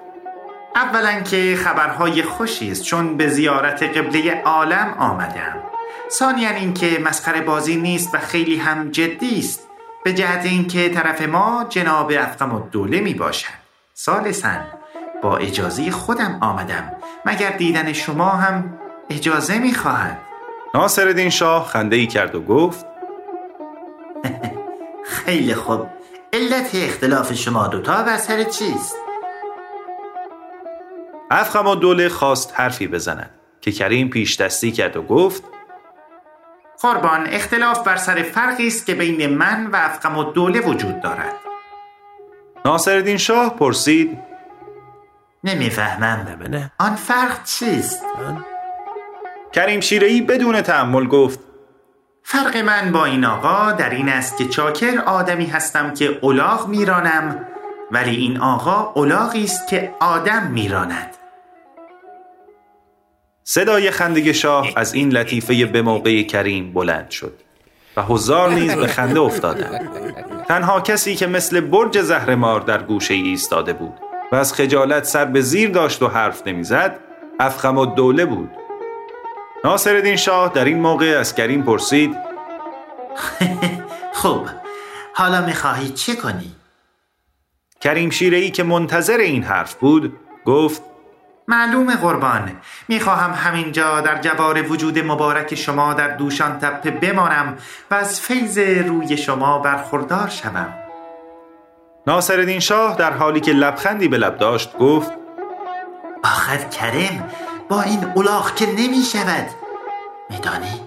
اولا که خبرهای خوشی است چون به زیارت قبله عالم آمدم ثانیا اینکه مسخره بازی نیست و خیلی هم جدی است به جهت اینکه طرف ما جناب افقم الدوله می باشد ثالثا با اجازه خودم آمدم مگر دیدن شما هم اجازه می خواهد ناصرالدین شاه خنده ای کرد و گفت خیلی خوب. علت اختلاف شما دوتا بر سر چیست؟ افخم و دوله خواست حرفی بزند که کریم پیش دستی کرد و گفت قربان اختلاف بر سر فرقی است که بین من و افخم و دوله وجود دارد. ناصرالدین شاه پرسید نمی‌فهمم آن فرق چیست؟ کریم شیرهی بدون تحمل گفت فرق من با این آقا در این است که چاکر آدمی هستم که الاغ میرانم ولی این آقا الاغی است که آدم میراند. صدای خنده شاه از این لطیفه به موقع کریم بلند شد و هزار نیز به خنده افتادند. تنها کسی که مثل برج زهرمار در گوشه ایستاده بود. و از خجالت سر به زیر داشت و حرف نمی‌زد افخم و دوله بود ناصرالدین شاه در این موقع از کریم پرسید خوب حالا می‌خواهی چه کنی؟ کریم شیرهی که منتظر این حرف بود گفت معلوم قربان می‌خواهم همینجا در جوار وجود مبارک شما در دوشان تپه بمانم و از فیض روی شما برخوردار شوم ناصرالدین شاه در حالی که لبخندی به لب داشت گفت آخر کریم با این اولاغ که نمی شود. میدانی؟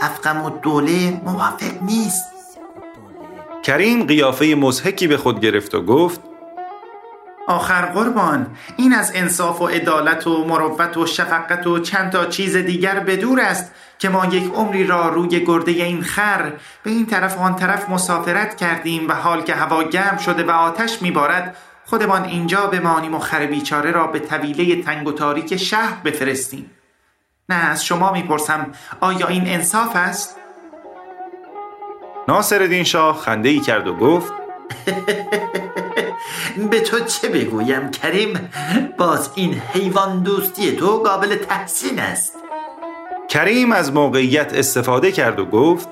افقم و دوله موافق نیست. کریم قیافه مزهکی به خود گرفت و گفت آخر قربان این از انصاف و عدالت و مروت و شفقت و چند تا چیز دیگر بدور است. که ما یک عمری را روی گرده این خر به این طرف و آن طرف مسافرت کردیم و حال که هوا گرم شده و آتش میبارد خودمان اینجا بمانیم و خر بیچاره را به طویله تنگ و تاریک شهر بفرستیم. نه از شما می‌پرسم آیا این انصاف است؟ ناصرالدین شاه خنده ای کرد و گفت به تو چه بگویم کریم؟ باز این حیوان دوستی تو قابل تحسین است. کریم از موقعیت استفاده کرد و گفت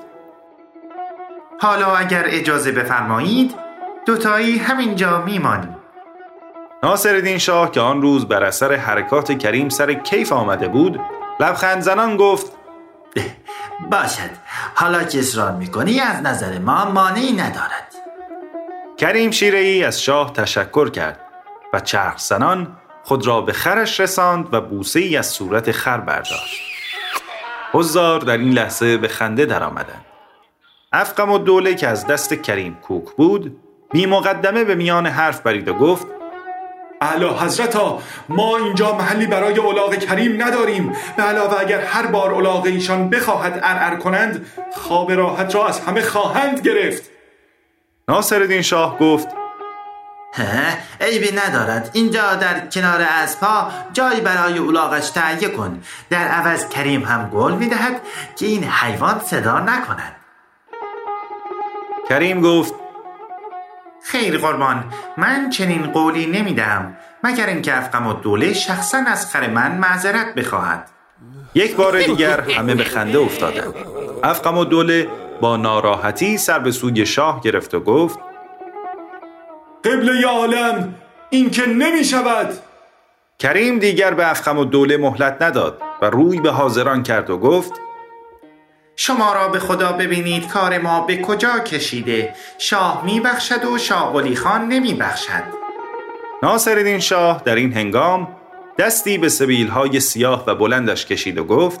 حالا اگر اجازه بفرمایید دوتایی همینجا میمانیم. ناصرالدین شاه که آن روز بر اثر حرکات کریم سر کیف آمده بود لبخند زنان گفت باشد. حالا که اصرار می‌کنی از نظر ما مانعی ندارد. کریم شیرهی از شاه تشکر کرد و چرخ زنان خود را به خرش رساند و بوسه ای از صورت خر برداشت. حضار در این لحظه به خنده درآمدند افقم و دوله که از دست کریم کوک بود بی مقدمه به میان حرف برید و گفت اعلی حضرتا ما اینجا محلی برای الاغ کریم نداریم. به علاوه اگر هر بار الاغ ایشان بخواهد ارعر کنند خواب راحت را از همه خواهند گرفت. ناصرالدین شاه گفت عیبی ندارد. اینجا در کنار اسبها جایی برای اولاغش تهیه کن. در عوض کریم هم گل می‌دهد که این حیوان صدا نکند. کریم گفت خیر قربان من چنین قولی نمی‌دهم مگر اینکه افقم و دوله شخصا از خر من معذرت بخواهد. یک بار دیگر همه به خنده افتادند. افقم و دوله با ناراحتی سر به سوی شاه گرفت و گفت قبله عالم این که نمی شود. کریم دیگر به افخم و دوله مهلت نداد و روی به حاضران کرد و گفت شما را به خدا ببینید کار ما به کجا کشیده. شاه میبخشد و شاه خان نمیبخشد ناصرالدین شاه در این هنگام دستی به سبیل های سیاه و بلندش کشید و گفت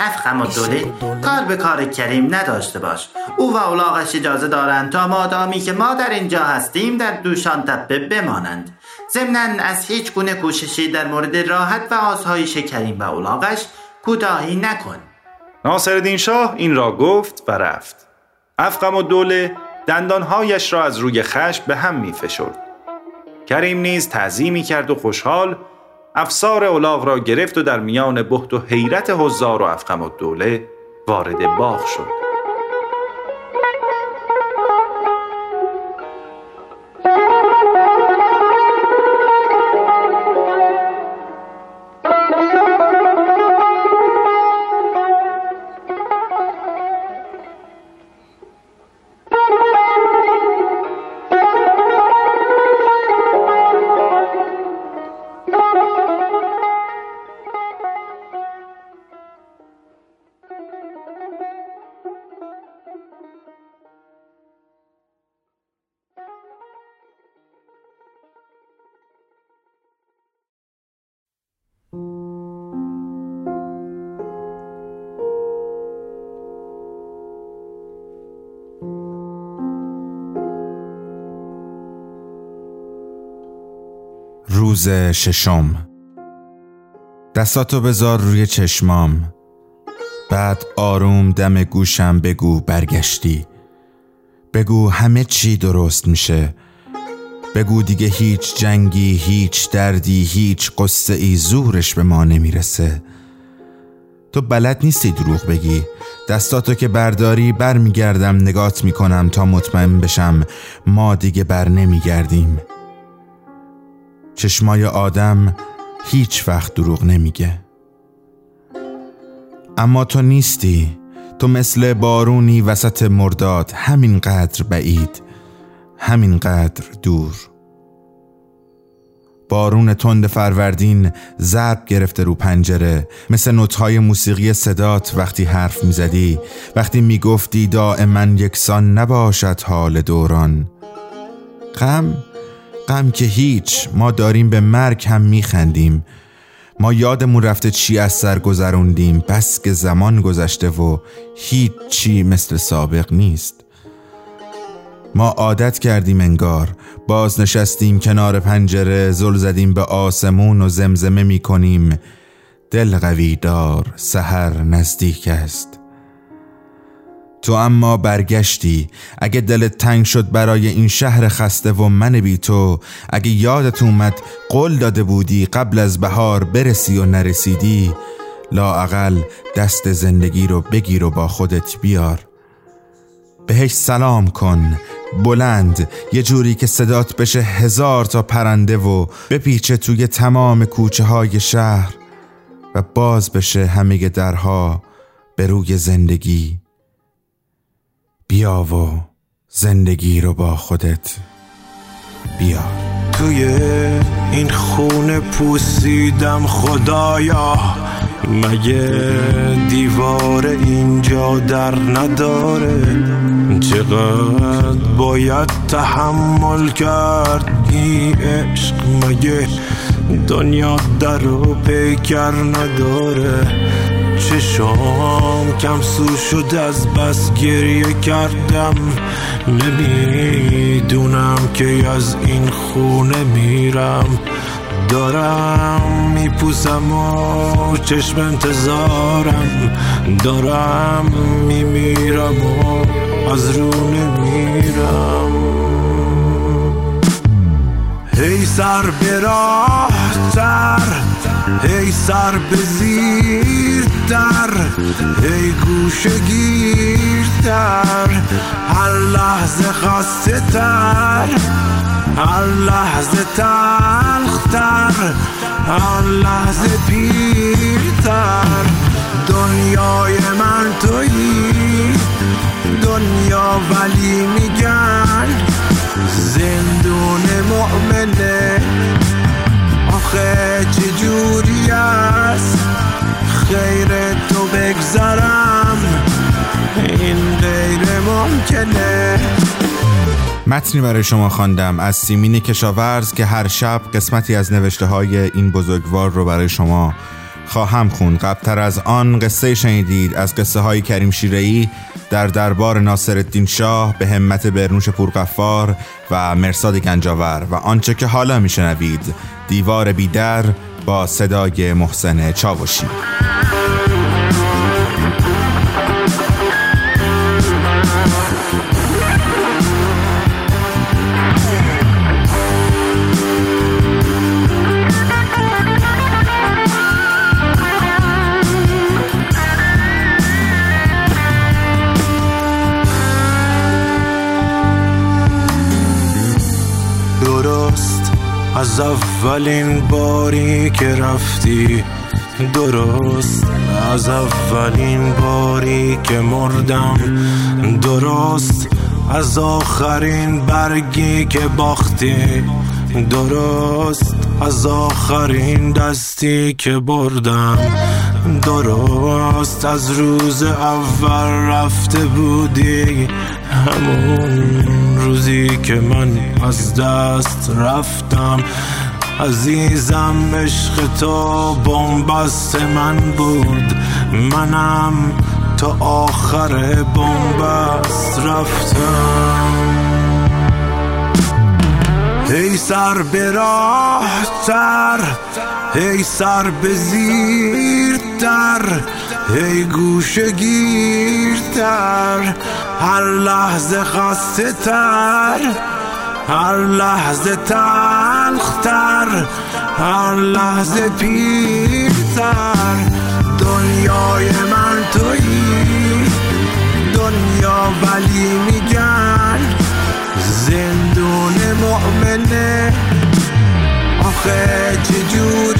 افخم و دوله. کار به کار کریم نداشته باش. او و اولاغش اجازه دارند تا مادامی که ما در اینجا هستیم در دوشان تپه بمانند. ضمنا از هیچ گونه کوششی در مورد راحت و آسایش کریم و اولاغش کوتاهی نکن. ناصرالدین شاه این را گفت و رفت. افقم و دوله دندانهایش را از روی خشم به هم می فشرد. کریم نیز تعظیمی کرد و خوشحال افسار اولاغ را گرفت و در میان بحت و حیرت حضار و افقم و دوله وارد باغ شد. روز ششم. دستاتو بذار روی چشمام. بعد آروم دم گوشم بگو برگشتی. بگو همه چی درست میشه. بگو دیگه هیچ جنگی هیچ دردی هیچ قصه ای زورش به ما نمی‌رسه. تو بلد نیستی دروغ بگی. دستاتو که برداری برمیگردم نگات می‌کنم تا مطمئن بشم ما دیگه بر نمیگردیم. چشمای آدم هیچ وقت دروغ نمیگه. اما تو نیستی تو مثل بارونی وسط مرداد همینقدر بعید همینقدر دور. بارون تند فروردین ضرب گرفته رو پنجره مثل نوتهای موسیقی صدات وقتی حرف می‌زدی وقتی می‌گفتی دائما یکسان نباشد حال دوران. غم غم که هیچ ما داریم به مرگ هم میخندیم. ما یادمون رفته چی از سر گذروندیم بس که زمان گذشته و هیچ چی مثل سابق نیست. ما عادت کردیم انگار باز نشستیم کنار پنجره زل زدیم به آسمون و زمزمه می کنیم دل قوی دار سحر نزدیک است. تو اما برگشتی. اگه دلت تنگ شد برای این شهر خسته و من بی تو اگه یادت اومد قول داده بودی قبل از بهار برسی و نرسیدی لااقل دست زندگی رو بگیر و با خودت بیار. بهش سلام کن بلند. یه جوری که صدات بشه هزار تا پرنده و بپیچه توی تمام کوچه های شهر و باز بشه همه درها به روی زندگی. بیا و زندگی رو با خودت بیا. توی این خونه پوسیدم خدایا. مگه دیوار اینجا در نداره؟ چقدر باید تحمل کرد این عشق؟ مگه دنیا در و پیکر نداره؟ چشام کم سو شد از بس گریه کردم. نمی‌دونم که از این خونه میرم. دارم میپوسم و چشم انتظارم. دارم میمیرم و از رو نمیرم. هی سر براه تر هی سر به در هی گوش گیرتر هر لحظه خسته تر هر لحظه تلختر هر لحظه پیرتر دنیای من تویی دنیا ولی میگن زندون مؤمنه آخه جوری است؟ خیر تو بگذرم این غیر ممکنه. متنی برای شما خواندم از سیمین کشاورز که هر شب قسمتی از نوشته های این بزرگوار رو برای شما خواهم خون قبلتر از آن قصه شنیدید از قصه های کریم شیرهی در دربار ناصر الدین شاه به همت برنوش پورقفار و مرساد گنجاور و آنچه که حالا میشنوید. دیوار بیدر با صدای محسن چاوشی. از اولین باری که رفتی درست. از اولین باری که مردم درست. از آخرین برگی که باختی درست. از آخرین دستی که بردم درست از روز اول رفته بودی. همون روزی که من از دست رفتم. عزیزم عشق تو بنبست من بود. منم تا آخر بنبست رفتم. ای سر به تر ای سر به زیرتر ای گوشه گیرتر هر لحظه خسته تر هر لحظه تلختر هر لحظه پیرتر. دنیای من تویی دنیا ولی میگن زندون مؤمنه. آخه چجوری است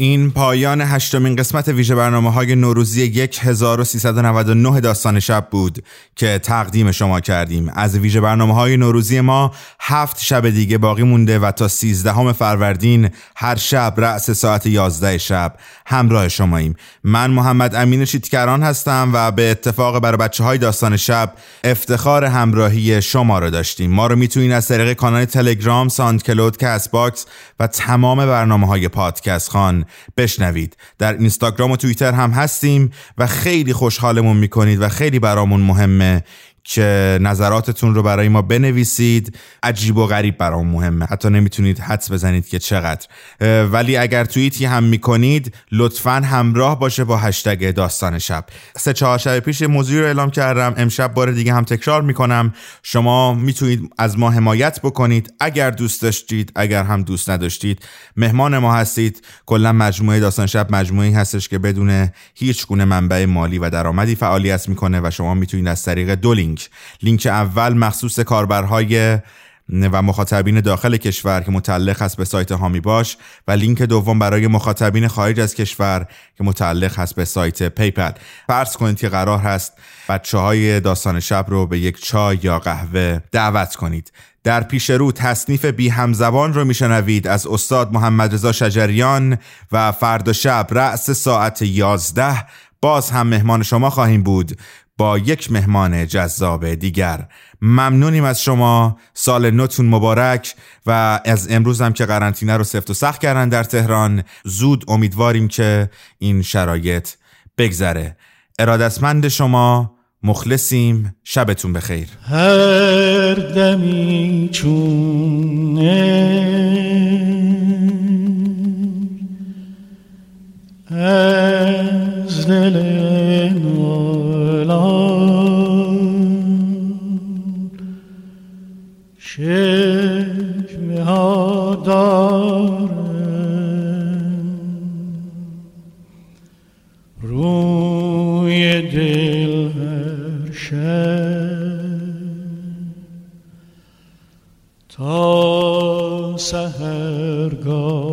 این پایان هشتمین قسمت ویژه برنامه های نوروزی 1399 داستان شب بود که تقدیم شما کردیم. از ویژه برنامه های نوروزی ما هفت شب دیگه باقی مونده و تا 13 فروردین هر شب رأس ساعت 11 شب همراه شماییم. من محمد امین شیتکران هستم و به اتفاق برای بچه های داستان شب افتخار همراهی شما رو داشتیم. ما رو می‌تونید از طریق کانال تلگرام، SoundCloud، Castbox و تمام برنامه های پادکست خان بشنوید. در اینستاگرام و توییتر هم هستیم و خیلی خوشحالمون می‌کنید و خیلی برامون مهمه که نظراتتون رو برای ما بنویسید. عجیب و غریب برام مهمه. حتی نمی‌تونید حدس بزنید که چقدر. ولی اگر توییتی هم می‌کنید لطفا همراه باشه با هشتگ داستان شب. سه چهار شب پیش موضوعی رو اعلام کردم. امشب بار دیگه هم تکرار می‌کنم. شما می‌تونید از ما حمایت بکنید. اگر دوست داشتید اگر هم دوست نداشتید. مهمان ما هستید. کلا مجموعه داستان شب مجموعی هستش که بدون هیچ گونه منبع مالی و درآمدی فعالیت می‌کنه و شما می‌تونید از طریق دو لینک. لینک اول مخصوص کاربرهای و مخاطبین داخل کشور که متعلق هست به سایت حامی باش و لینک دوم برای مخاطبین خارج از کشور که متعلق هست به سایت PayPal. فرض کنید که قرار هست بچه های داستان شب رو به یک چای یا قهوه دعوت کنید. در پیش رو تصنیف بی همزبان رو میشنوید از استاد محمد رضا شجریان و فردا شب رأس ساعت 11 باز هم مهمان شما خواهیم بود. با یک مهمان جذاب دیگر. ممنونیم از شما. سال نوتون مبارک و از امروز هم که قرنطینه رو سفت و سخت کردن در تهران زود امیدواریم که این شرایط بگذره. ارادتمند شما مخلصیم. شبتون بخیر. هر دمی از دل چشمه ها دارم روی دل هر شب تا سهرگاه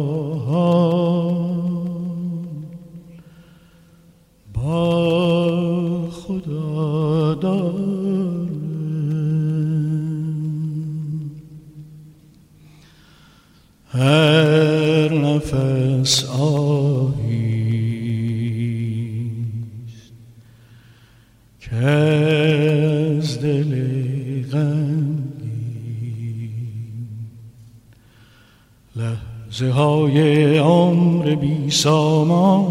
لحظه های عمر بی سامان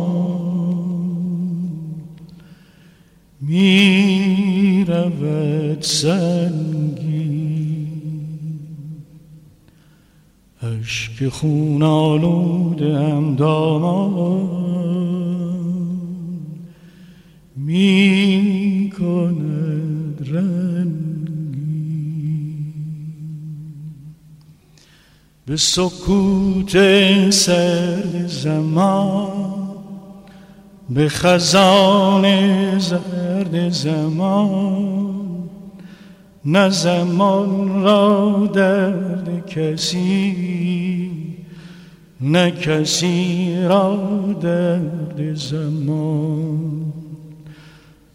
می رود سنگین. اشک خون آلوده ام دامان. می کند به سکوت سرد زمان به خزان زرد زمان نه زمان را درد کسی نه کسی را درد زمان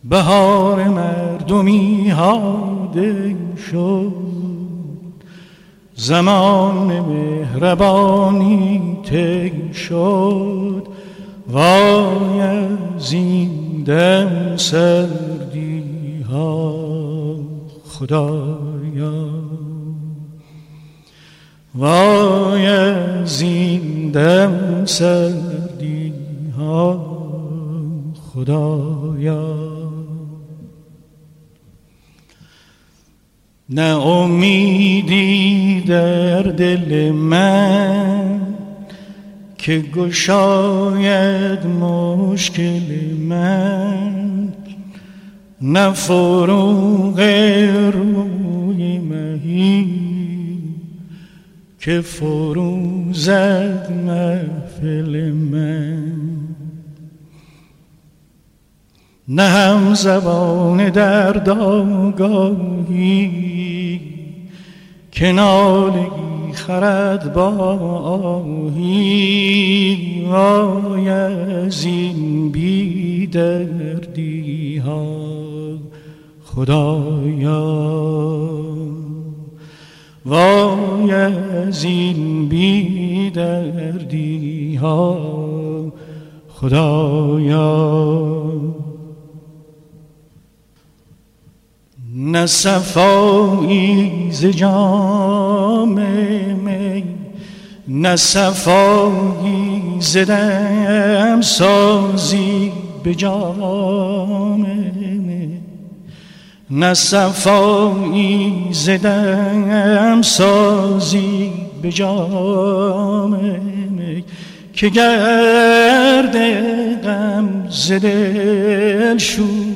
بهار مردمی هاده شد زمان مهربانی طی شد. وای از این دم سردی ها خدایا. وای از این دم سردی ها خدایا. نه امیدی در دل من که گشاید مشکل من نه فروغ روی مهی که فروزد محفل من. نه هم زبان درد آگاهی که نالگی خرد با آهی. وای از این بی دردی ها خدایا. وای از این بی دردی ها خدایا. نه صفایی ز جام می نه صفایی ز دم سازی به جام می. نه صفایی ز دم سازی به جام می. که گرد غم ز دل شوید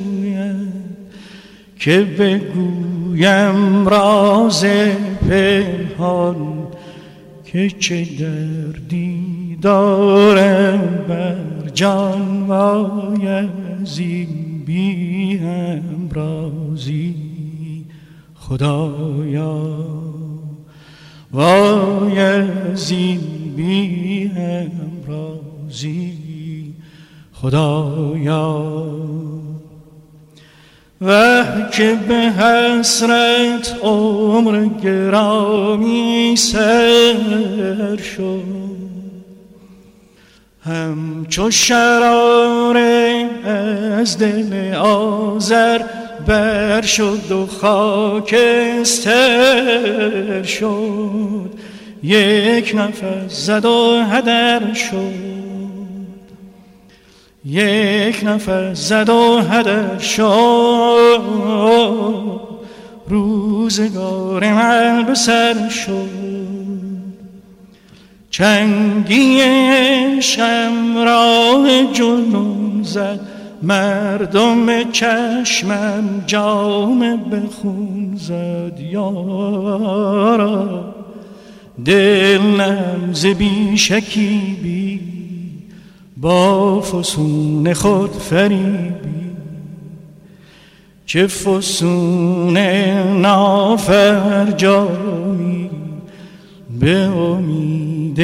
که بگویم راز پنهان که چه دردی دارم بر جان از این بی رازی خدایا وای از این بی رازی خدایا و که به حسرت عمر گرامی سر شد همچو شرار از دل آزر بر شد و خاکستر شد یک نفس زد و هدر شد یک نفس زد و هدر شد. روزگار من به سر شد. چنگی عشقم راه جنون زد. مردم چشمم جام به خون زد یارا. دل نمز بی شکیبی با فسون خود فریبی. چه فسون نافرجامی به امید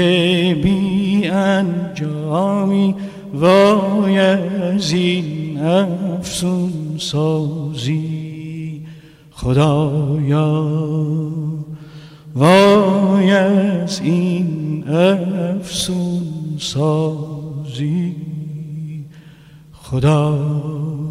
بی انجامی وای از این افسون سازی. خدایا وای از این افسون سازی. خدایا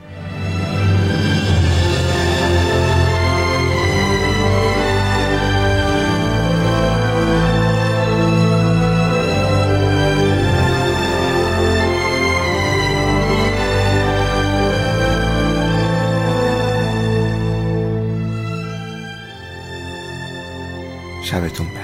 شبتون. بخیر